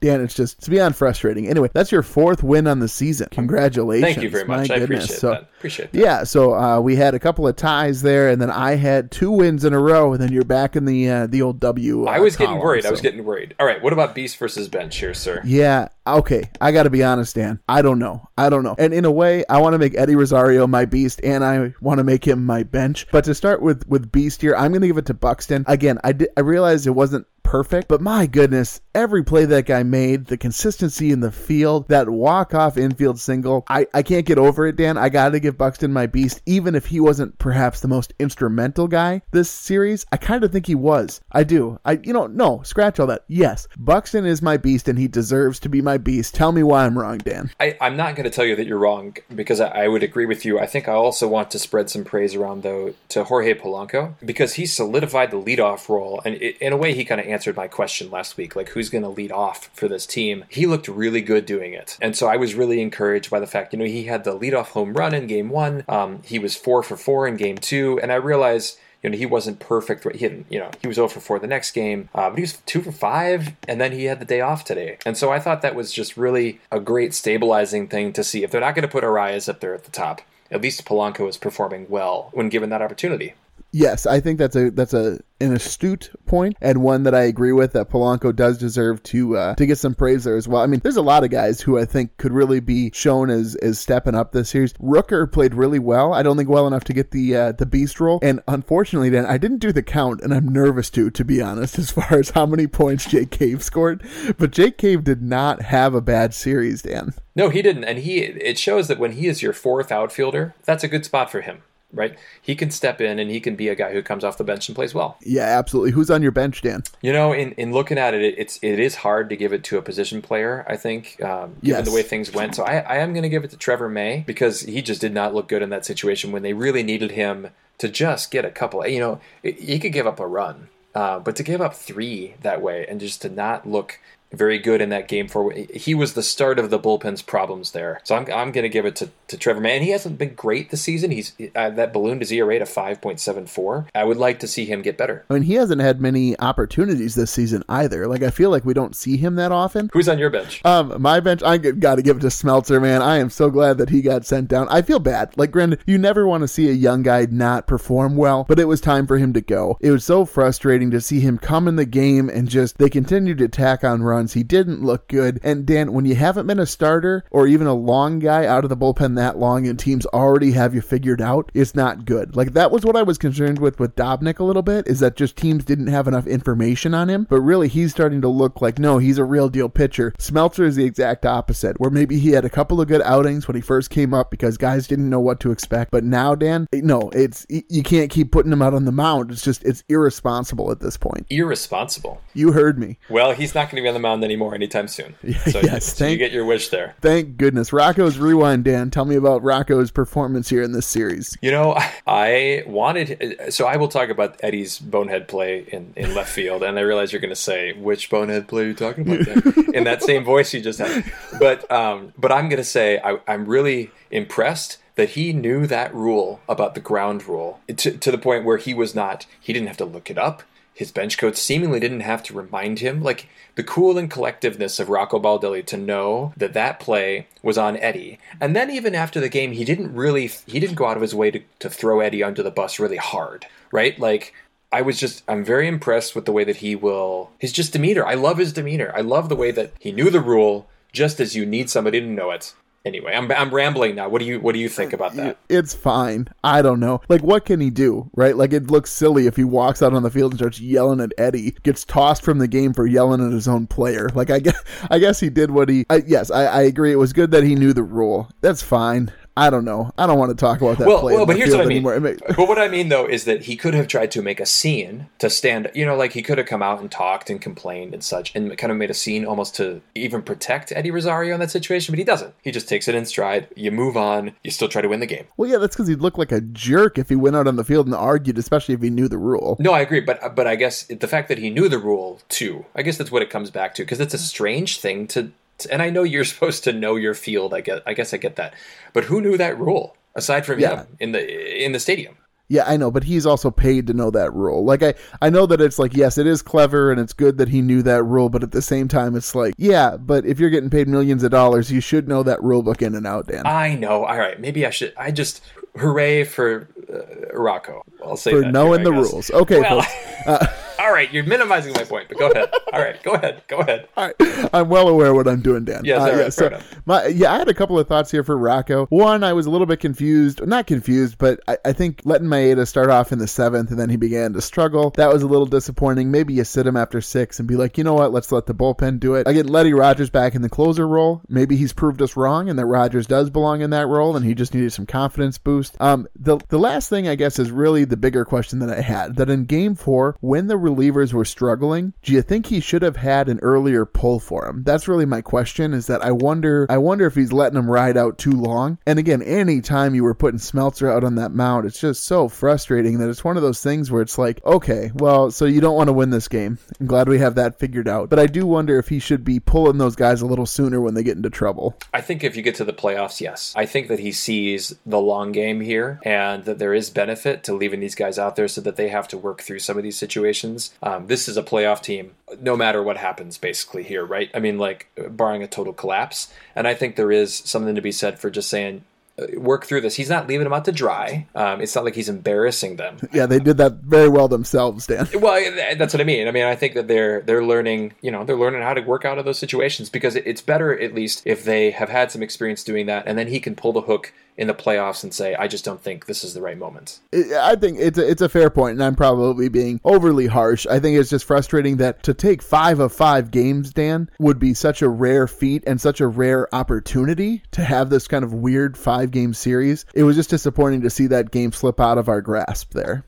Speaker 1: Dan, it's just it's beyond frustrating. Anyway, that's your fourth win on the season. Congratulations!
Speaker 2: Thank you very much. My I goodness. appreciate so, that. Appreciate that.
Speaker 1: Yeah, so uh, we had a couple of ties there, and then I had two wins in a row, and then you're back in the uh, the old W. Uh,
Speaker 2: I was
Speaker 1: column,
Speaker 2: getting worried. So. I was getting worried. All right, what about Beast versus Bench here, sir?
Speaker 1: Yeah, okay. I got to be honest, Dan. I don't know. I don't know. And in a way, I want to make Eddie Rosario my Beast, and I want to make him my bench. But to start with with Beast here, I'm going to give it to Buxton. Again, I did, I realized it wasn't perfect, but my goodness, every play that guy made, the consistency in the field, that walk off infield single, I, I can't get over it, Dan. I got to give Buxton my beast, even if he wasn't perhaps the most instrumental guy this series. I kind of think he was. I do. I, you know, no, scratch all that. Yes, Buxton is my beast and he deserves to be my beast. Tell me why I'm wrong, Dan.
Speaker 2: I, I'm not going to tell you that you're wrong because I, I would agree with you. I think I also want to spread some praise around, though, to Jorge Polanco because he solidified the leadoff role. And it, in a way, he kind of answered my question last week, like who's going to lead off for this team. He looked really good doing it, and so I was really encouraged by the fact, you know, he had the leadoff home run in game one. Um, he was four for four in game two, and I realized you know, he wasn't perfect. He hadn't, you know, he was 0 for 4 the next game, uh, but he was 2 for 5, and then he had the day off today. And so I thought that was just really a great stabilizing thing to see. If they're not going to put Arraez up there at the top, at least Polanco is performing well when given that opportunity.
Speaker 1: Yes, I think that's a that's a an astute point and one that I agree with that Polanco does deserve to uh, to get some praise there as well. I mean, there's a lot of guys who I think could really be shown as as stepping up this series. Rooker played really well. I don't think well enough to get the uh, the beast role, and unfortunately, then I didn't do the count, and I'm nervous to to be honest as far as how many points Jake Cave scored. But Jake Cave did not have a bad series, Dan.
Speaker 2: No, he didn't, and he it shows that when he is your fourth outfielder, that's a good spot for him right? He can step in and he can be a guy who comes off the bench and plays well.
Speaker 1: Yeah, absolutely. Who's on your bench, Dan?
Speaker 2: You know, in, in looking at it, it's it is hard to give it to a position player. I think, um, given yes. the way things went. So I, I am going to give it to Trevor May because he just did not look good in that situation when they really needed him to just get a couple. You know, he could give up a run. Uh, but to give up three that way and just to not look very good in that game for he was the start of the bullpen's problems there. So I'm, I'm going to give it to, to Trevor May. He hasn't been great this season. He's uh, that ballooned his ERA to 5.74. I would like to see him get better.
Speaker 1: I mean, he hasn't had many opportunities this season either. Like I feel like we don't see him that often.
Speaker 2: Who's on your bench?
Speaker 1: Um, my bench. I got to give it to Smeltzer, man. I am so glad that he got sent down. I feel bad. Like, granted, you never want to see a young guy not perform well, but it was time for him to go. It was so frustrating to see him come in the game and just they continued to tack on runs runs. He didn't look good. And Dan, when you haven't been a starter or even a long guy out of the bullpen that long and teams already have you figured out, it's not good. Like that was what I was concerned with with Dobnak a little bit, is that just teams didn't have enough information on him. But really, he's starting to look like, no, he's a real deal pitcher. Smeltzer is the exact opposite, where maybe he had a couple of good outings when he first came up because guys didn't know what to expect. But now, Dan, no, it's you can't keep putting him out on the mound. It's just it's irresponsible at this point.
Speaker 2: Irresponsible.
Speaker 1: You heard me.
Speaker 2: Well, he's not going to be on the mound mound anymore anytime soon.
Speaker 1: So, yes,
Speaker 2: so you get your wish there.
Speaker 1: Thank goodness. Rocco's rewind, Dan. Tell me about Rocco's performance here in this series.
Speaker 2: You know, I wanted so I will talk about Eddie's bonehead play in, in left field, and I realize you're going to say which bonehead play are you talking about Dan? in that same voice you just had. But um, but I'm going to say I, I'm really impressed that he knew that rule about the ground rule to, to the point where he was not he didn't have to look it up his bench coach seemingly didn't have to remind him like the cool and collectiveness of Rocco Baldelli to know that that play was on Eddie. And then even after the game he didn't really he didn't go out of his way to, to throw Eddie under the bus really hard right? Like I was just I'm very impressed with the way that he will his just demeanor. I love his demeanor. I love the way that he knew the rule just as you need somebody to know it anyway i'm i'm rambling now. What do you what do you think about that?
Speaker 1: It's fine. I don't know. Like what can he do right? Like it looks silly if he walks out on the field and starts yelling at eddie gets tossed from the game for yelling at his own player. Like i guess i guess he did what he I, yes I, I agree. It was good that he knew the rule. That's fine I don't know. I don't want to talk about that.
Speaker 2: Well,
Speaker 1: well
Speaker 2: but here's what I mean.
Speaker 1: Anymore.
Speaker 2: but what I mean though is that he could have tried to make a scene to stand. You know, like he could have come out and talked and complained and such, and kind of made a scene almost to even protect Eddie Rosario in that situation. But he doesn't. He just takes it in stride. You move on. You still try to win the game.
Speaker 1: Well, yeah, that's because he'd look like a jerk if he went out on the field and argued, especially if he knew the rule.
Speaker 2: No, I agree. But but I guess the fact that he knew the rule too. I guess that's what it comes back to because it's a strange thing to and I know you're supposed to know your field. I guess I guess I get that, but who knew that rule? aside from yeah. him in the in the stadium.
Speaker 1: Yeah, I know, but he's also paid to know that rule. Like I I know that it's like yes, it is clever and it's good that he knew that rule, but at the same time it's like, yeah, but if you're getting paid millions of dollars, you should know that rule book in and out, Dan.
Speaker 2: I know. All right, maybe I should I just hooray for uh, Rocco. I'll say
Speaker 1: for knowing here, the rules. Okay, well,
Speaker 2: uh, all right, you're minimizing my point, but go ahead. All right, go ahead. Go ahead.
Speaker 1: All right. I'm well aware what I'm doing, Dan.
Speaker 2: Yes, uh, yeah, so
Speaker 1: my, yeah, I had a couple of thoughts here for Rocco. One, I was a little bit confused. Not confused, but I, I think letting Maeda start off in the seventh and then he began to struggle. That was a little disappointing. Maybe you sit him after six and be like, you know what, let's let the bullpen do it. I get Letty Rogers back in the closer role. Maybe he's proved us wrong and that Rogers does belong in that role and he just needed some confidence boost. Um, the, the last thing, I guess, is really the bigger question that I had. That in game four, when the relievers were struggling, do you think he should have had an earlier pull for him? That's really my question is that I wonder I wonder if he's letting him ride out too long. And again, anytime you were putting Smeltzer out on that mound, it's just so frustrating that it's one of those things where it's like, okay, well, so you don't want to win this game. I'm glad we have that figured out. But I do wonder if he should be pulling those guys a little sooner when they get into trouble.
Speaker 2: I think if you get to the playoffs, yes. I think that he sees the long game here and that there is benefit to leaving these guys out there so that they have to work through some of these situations. Um, this is a playoff team no matter what happens basically here, right? I mean, like barring a total collapse. And I think there is something to be said for just saying, uh, work through this. He's not leaving them out to dry. Um, it's not like he's embarrassing them.
Speaker 1: Yeah, they did that very well themselves, Dan.
Speaker 2: Well, that's what I mean. I mean, I think that they're they're learning. You know, they're learning how to work out of those situations because it's better at least if they have had some experience doing that, and then he can pull the hook in the playoffs and say, I just don't think this is the right moment.
Speaker 1: I think it's a, it's a fair point, and I'm probably being overly harsh. I think it's just frustrating that to take five of five games, Dan, would be such a rare feat and such a rare opportunity to have this kind of weird five game series. It was just disappointing to see that game slip out of our grasp there.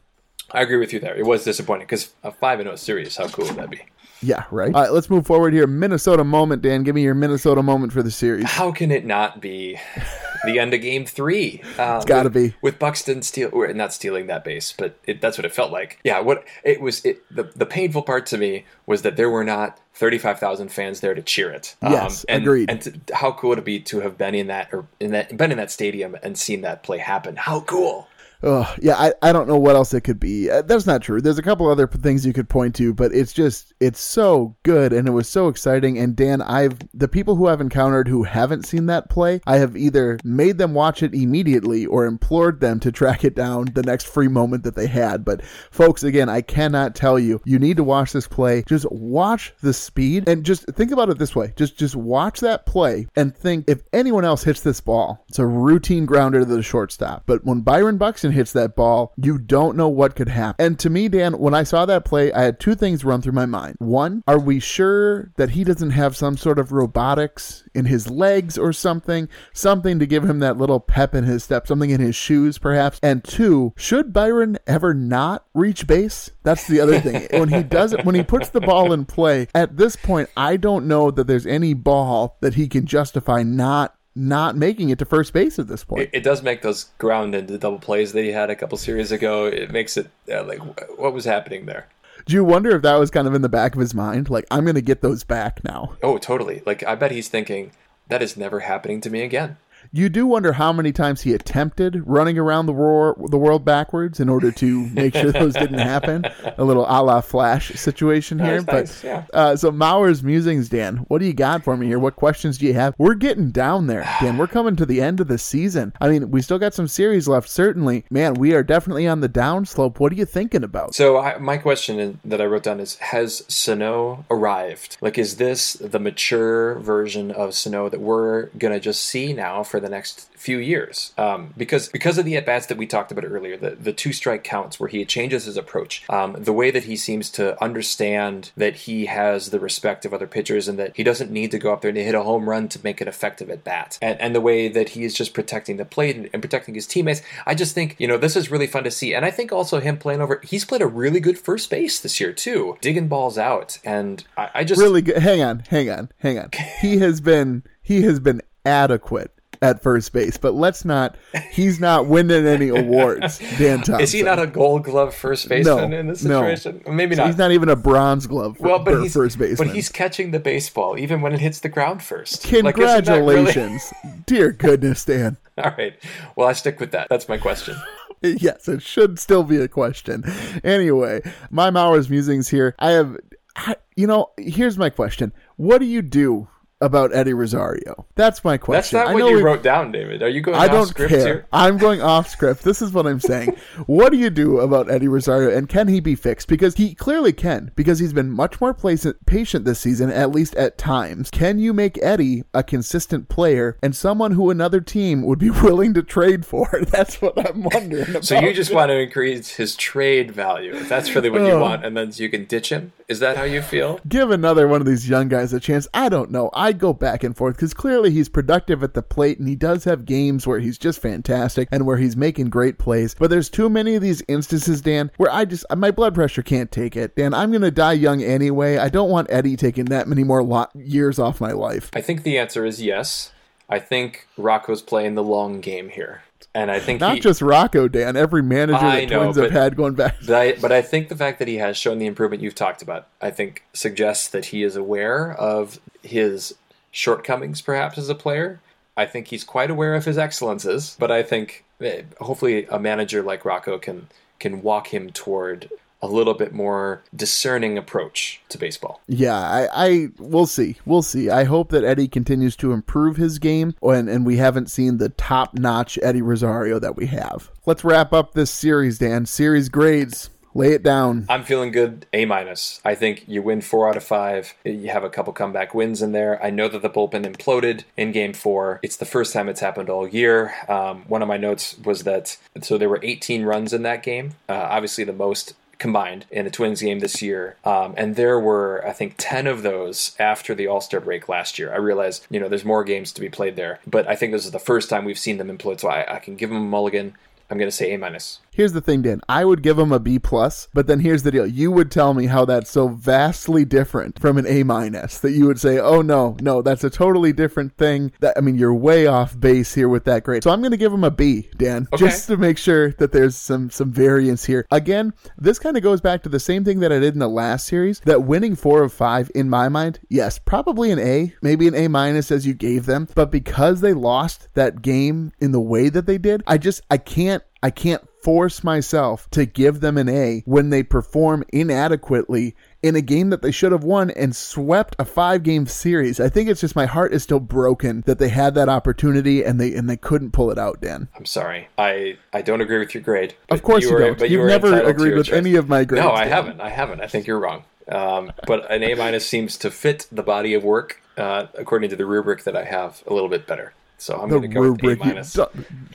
Speaker 2: I agree with you there. It was disappointing because a five and zero series. How cool would that be?
Speaker 1: Yeah, right. All right, let's move forward here. Minnesota moment, Dan. Give me your Minnesota moment for the series.
Speaker 2: How can it not be the end of Game Three?
Speaker 1: Um, it's got
Speaker 2: to
Speaker 1: be
Speaker 2: with Buxton steal, or not stealing that base, but it, that's what it felt like. Yeah, what it was. It, the the painful part to me was that there were not thirty five thousand fans there to cheer it.
Speaker 1: Um, yes, and, agreed.
Speaker 2: And to, how cool would it be to have been in that or in that been in that stadium and seen that play happen? How cool!
Speaker 1: Oh, yeah, I, I don't know what else it could be. Uh, that's not true. There's a couple other things you could point to, but it's just it's so good and it was so exciting. And Dan, I've the people who I've encountered who haven't seen that play, I have either made them watch it immediately or implored them to track it down the next free moment that they had. But folks, again, I cannot tell you. You need to watch this play. Just watch the speed and just think about it this way. Just just watch that play and think if anyone else hits this ball, it's a routine grounder to the shortstop. But when Byron Buxton Hits that ball, you don't know what could happen. And to me, Dan, when I saw that play, I had two things run through my mind. One, are we sure that he doesn't have some sort of robotics in his legs or something? Something to give him that little pep in his step, something in his shoes, perhaps. And two, should Byron ever not reach base? That's the other thing. when he does it, when he puts the ball in play, at this point, I don't know that there's any ball that he can justify not not making it to first base at this point.
Speaker 2: It, it, does make those ground into double plays that he had a couple series ago. It makes it uh, like what was happening there.
Speaker 1: Do you wonder if that was kind of in the back of his mind? Like, I'm going to get those back now.
Speaker 2: Oh, totally. Like, I bet he's thinking, that is never happening to me again.
Speaker 1: You do wonder how many times he attempted running around the, roar, the world backwards in order to make sure those didn't happen. A little a la Flash situation here. but
Speaker 2: nice, yeah.
Speaker 1: uh, so Mauer's musings, Dan. What do you got for me here? What questions do you have? We're getting down there, Dan. We're coming to the end of the season. I mean, we still got some series left. Certainly, man, we are definitely on the downslope. What are you thinking about?
Speaker 2: So I, my question that I wrote down is: Has Sano arrived? Like, is this the mature version of Sano that we're gonna just see now for the next few years um, because because of the at bats that we talked about earlier, the the two strike counts where he changes his approach, um, the way that he seems to understand that he has the respect of other pitchers and that he doesn't need to go up there and hit a home run to make an effective at bat, and, and the way that he is just protecting the plate and, and protecting his teammates. I just think you know this is really fun to see, and I think also him playing over. He's played a really good first base this year too, digging balls out, and I, I just
Speaker 1: really good. Hang on, hang on, hang on. he has been he has been adequate at first base, but let's not. He's not winning any awards. Dan Thompson
Speaker 2: is he not a Gold Glove first baseman
Speaker 1: no,
Speaker 2: in this situation?
Speaker 1: No.
Speaker 2: Maybe
Speaker 1: so
Speaker 2: not.
Speaker 1: He's not even a Bronze Glove. For,
Speaker 2: well, but he's
Speaker 1: first baseman.
Speaker 2: But he's catching the baseball even when it hits the ground first.
Speaker 1: Congratulations, like, really... dear goodness, Dan.
Speaker 2: All right. Well, I stick with that. That's my question.
Speaker 1: yes, it should still be a question. Anyway, my Mauer's musings here. I have, you know, here's my question: What do you do about Eddie Rosario? That's my question.
Speaker 2: That's not what you we, wrote down, David. Are you going I off
Speaker 1: don't
Speaker 2: script
Speaker 1: care.
Speaker 2: here?
Speaker 1: I'm going off script. This is what I'm saying. what do you do about Eddie Rosario and can he be fixed? Because he clearly can, because he's been much more patient this season, at least at times. Can you make Eddie a consistent player and someone who another team would be willing to trade for? That's what I'm wondering about.
Speaker 2: So you just want to increase his trade value. If That's really what you oh. want, and then you can ditch him? Is that how you feel?
Speaker 1: Give another one of these young guys a chance. I don't know. I go back and forth because clearly he's productive at the plate and he does have games where he's just fantastic and where he's making great plays. But there's too many of these instances, Dan, where I just, my blood pressure can't take it. Dan, I'm going to die young anyway. I don't want Eddie taking that many more lo- years off my life.
Speaker 2: I think the answer is yes. I think Rocco's playing the long game here. And I think
Speaker 1: not
Speaker 2: he,
Speaker 1: just Rocco, Dan. Every manager I the know, Twins have had going back.
Speaker 2: But I, but I think the fact that he has shown the improvement you've talked about, I think suggests that he is aware of his shortcomings, perhaps as a player. I think he's quite aware of his excellences, but I think eh, hopefully a manager like Rocco can can walk him toward a little bit more discerning approach to baseball.
Speaker 1: Yeah, I, I we'll see. We'll see. I hope that Eddie continues to improve his game and, and we haven't seen the top notch Eddie Rosario that we have. Let's wrap up this series, Dan. Series grades. Lay it down.
Speaker 2: I'm feeling good. A minus. I think you win four out of five. You have a couple comeback wins in there. I know that the bullpen imploded in game four. It's the first time it's happened all year. Um, one of my notes was that so there were 18 runs in that game. Uh, obviously, the most combined in a Twins game this year. Um, and there were, I think, 10 of those after the All Star break last year. I realize, you know, there's more games to be played there, but I think this is the first time we've seen them implode. So I, I can give them a mulligan. I'm going to say A minus.
Speaker 1: Here's the thing, Dan. I would give him a B plus, but then here's the deal. You would tell me how that's so vastly different from an A minus that you would say, "Oh no, no, that's a totally different thing." That I mean, you're way off base here with that grade. So I'm going to give him a B, Dan, okay. just to make sure that there's some some variance here. Again, this kind of goes back to the same thing that I did in the last series. That winning four of five, in my mind, yes, probably an A, maybe an A minus as you gave them, but because they lost that game in the way that they did, I just I can't I can't force myself to give them an A when they perform inadequately in a game that they should have won and swept a five game series. I think it's just my heart is still broken that they had that opportunity and they and they couldn't pull it out, Dan.
Speaker 2: I'm sorry. I I don't agree with your grade.
Speaker 1: Of course you, you don't. But You've you never agreed with choice. any of my grades.
Speaker 2: No, I Dan. haven't. I haven't. I think you're wrong. Um, but an A minus seems to fit the body of work uh, according to the rubric that I have a little bit better. So I'm
Speaker 1: the
Speaker 2: going to go with A
Speaker 1: rubric. you-
Speaker 2: minus.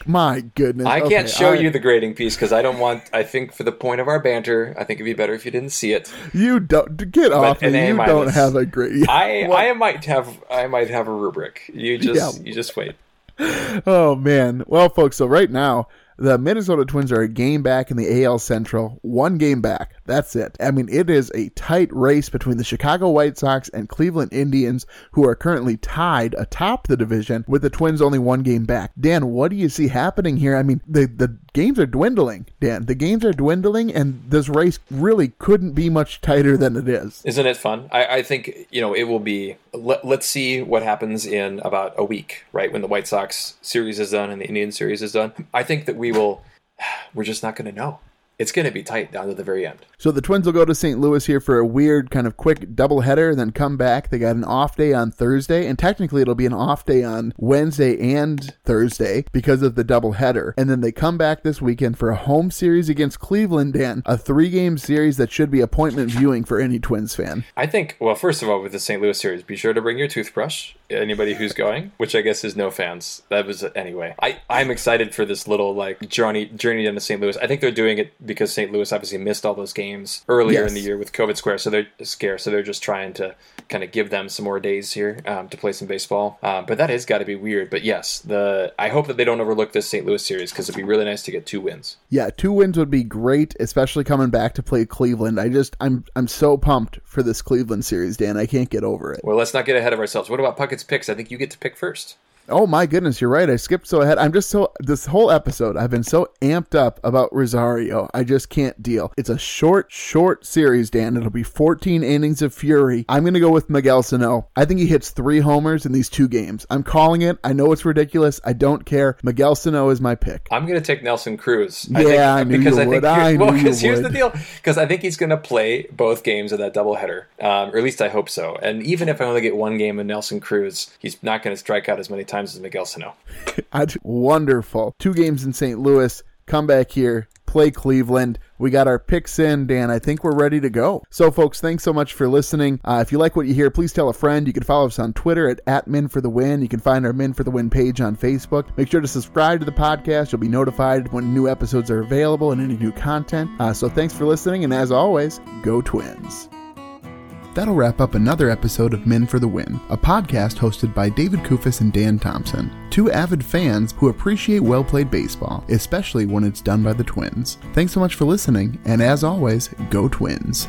Speaker 1: my goodness.
Speaker 2: I can't show
Speaker 1: I-
Speaker 2: you the grading piece because I don't want. I think for the point of our banter, I think it'd be better if you didn't see it.
Speaker 1: You don't get off
Speaker 2: an
Speaker 1: me. You
Speaker 2: minus.
Speaker 1: don't have a grade.
Speaker 2: I
Speaker 1: What?
Speaker 2: I might have I might have a rubric. You just
Speaker 1: Yeah.
Speaker 2: you just wait.
Speaker 1: Oh man. Well, folks, so right now the Minnesota Twins are a game back in the AL Central, one game back. That's it. I mean, it is a tight race between the Chicago White Sox and Cleveland Indians, who are currently tied atop the division, with the Twins only one game back. Dan, what do you see happening here? I mean, the the games are dwindling. Dan, the games are dwindling, and this race really couldn't be much tighter than it is.
Speaker 2: Isn't it fun? I, I think you know it will be. Let, let's see what happens in about a week, right? When the White Sox series is done and the Indian series is done. I think that we will. We're just not going to know. It's going to be tight down to the very end.
Speaker 1: So the Twins will go to St. Louis here for a weird kind of quick doubleheader, and then come back. They got an off day on Thursday, and technically it'll be an off day on Wednesday and Thursday because of the doubleheader. And then they come back this weekend for a home series against Cleveland, Dan, a three-game series that should be appointment viewing for any Twins fan.
Speaker 2: I think. Well, first of all, with the St. Louis series, be sure to bring your toothbrush. Anybody who's going, which I guess is no fans. That was anyway. I I'm excited for this little like journey journey down to St. Louis. I think they're doing it because St. Louis obviously missed all those games earlier
Speaker 1: Yes.
Speaker 2: in the year with COVID square, so they're scarce. So they're just trying to kind of give them some more days here um, to play some baseball. Uh, but that has got to be weird. But yes, the I hope that they don't overlook this St. Louis series because it'd be really nice to get two wins.
Speaker 1: Yeah, two wins would be great, especially coming back to play Cleveland. I just I'm I'm so pumped for this Cleveland series, Dan. I can't get over it.
Speaker 2: Well, let's not get ahead of ourselves. What about Puckett's picks? I think you get to pick first.
Speaker 1: Oh my goodness, you're right. I skipped so ahead. I'm just so this whole episode I've been so amped up about Rosario. I just can't deal. It's a short, short series, Dan. It'll be 14 innings of fury. I'm gonna go with Miguel Sano. I think he hits three homers in these two games. I'm calling it. I know it's ridiculous. I don't care. Miguel Sano is my pick.
Speaker 2: I'm going to take Nelson Cruz.
Speaker 1: Yeah, I knew
Speaker 2: because
Speaker 1: you
Speaker 2: I think
Speaker 1: would. I
Speaker 2: here- well, because here's the deal. Because I think he's going to play both games of that doubleheader, um, or at least I hope so. And even if I only get one game of Nelson Cruz, he's not going to strike out as many times as Miguel Sano.
Speaker 1: Wonderful. Two games in St. Louis. Come back here. Play Cleveland. We got our picks in, Dan. I think we're ready to go. So, folks, thanks so much for listening. Uh, if you like what you hear, please tell a friend. You can follow us on Twitter at, at Min for the Win. You can find our Min for the Win page on Facebook. Make sure to subscribe to the podcast. You'll be notified when new episodes are available and any new content. Uh, so, thanks for listening. And as always, go Twins. That'll wrap up another episode of Men for the Win, a podcast hosted by David Kufis and Dan Thompson, two avid fans who appreciate well played baseball, especially when it's done by the Twins. Thanks so much for listening, and as always, go Twins.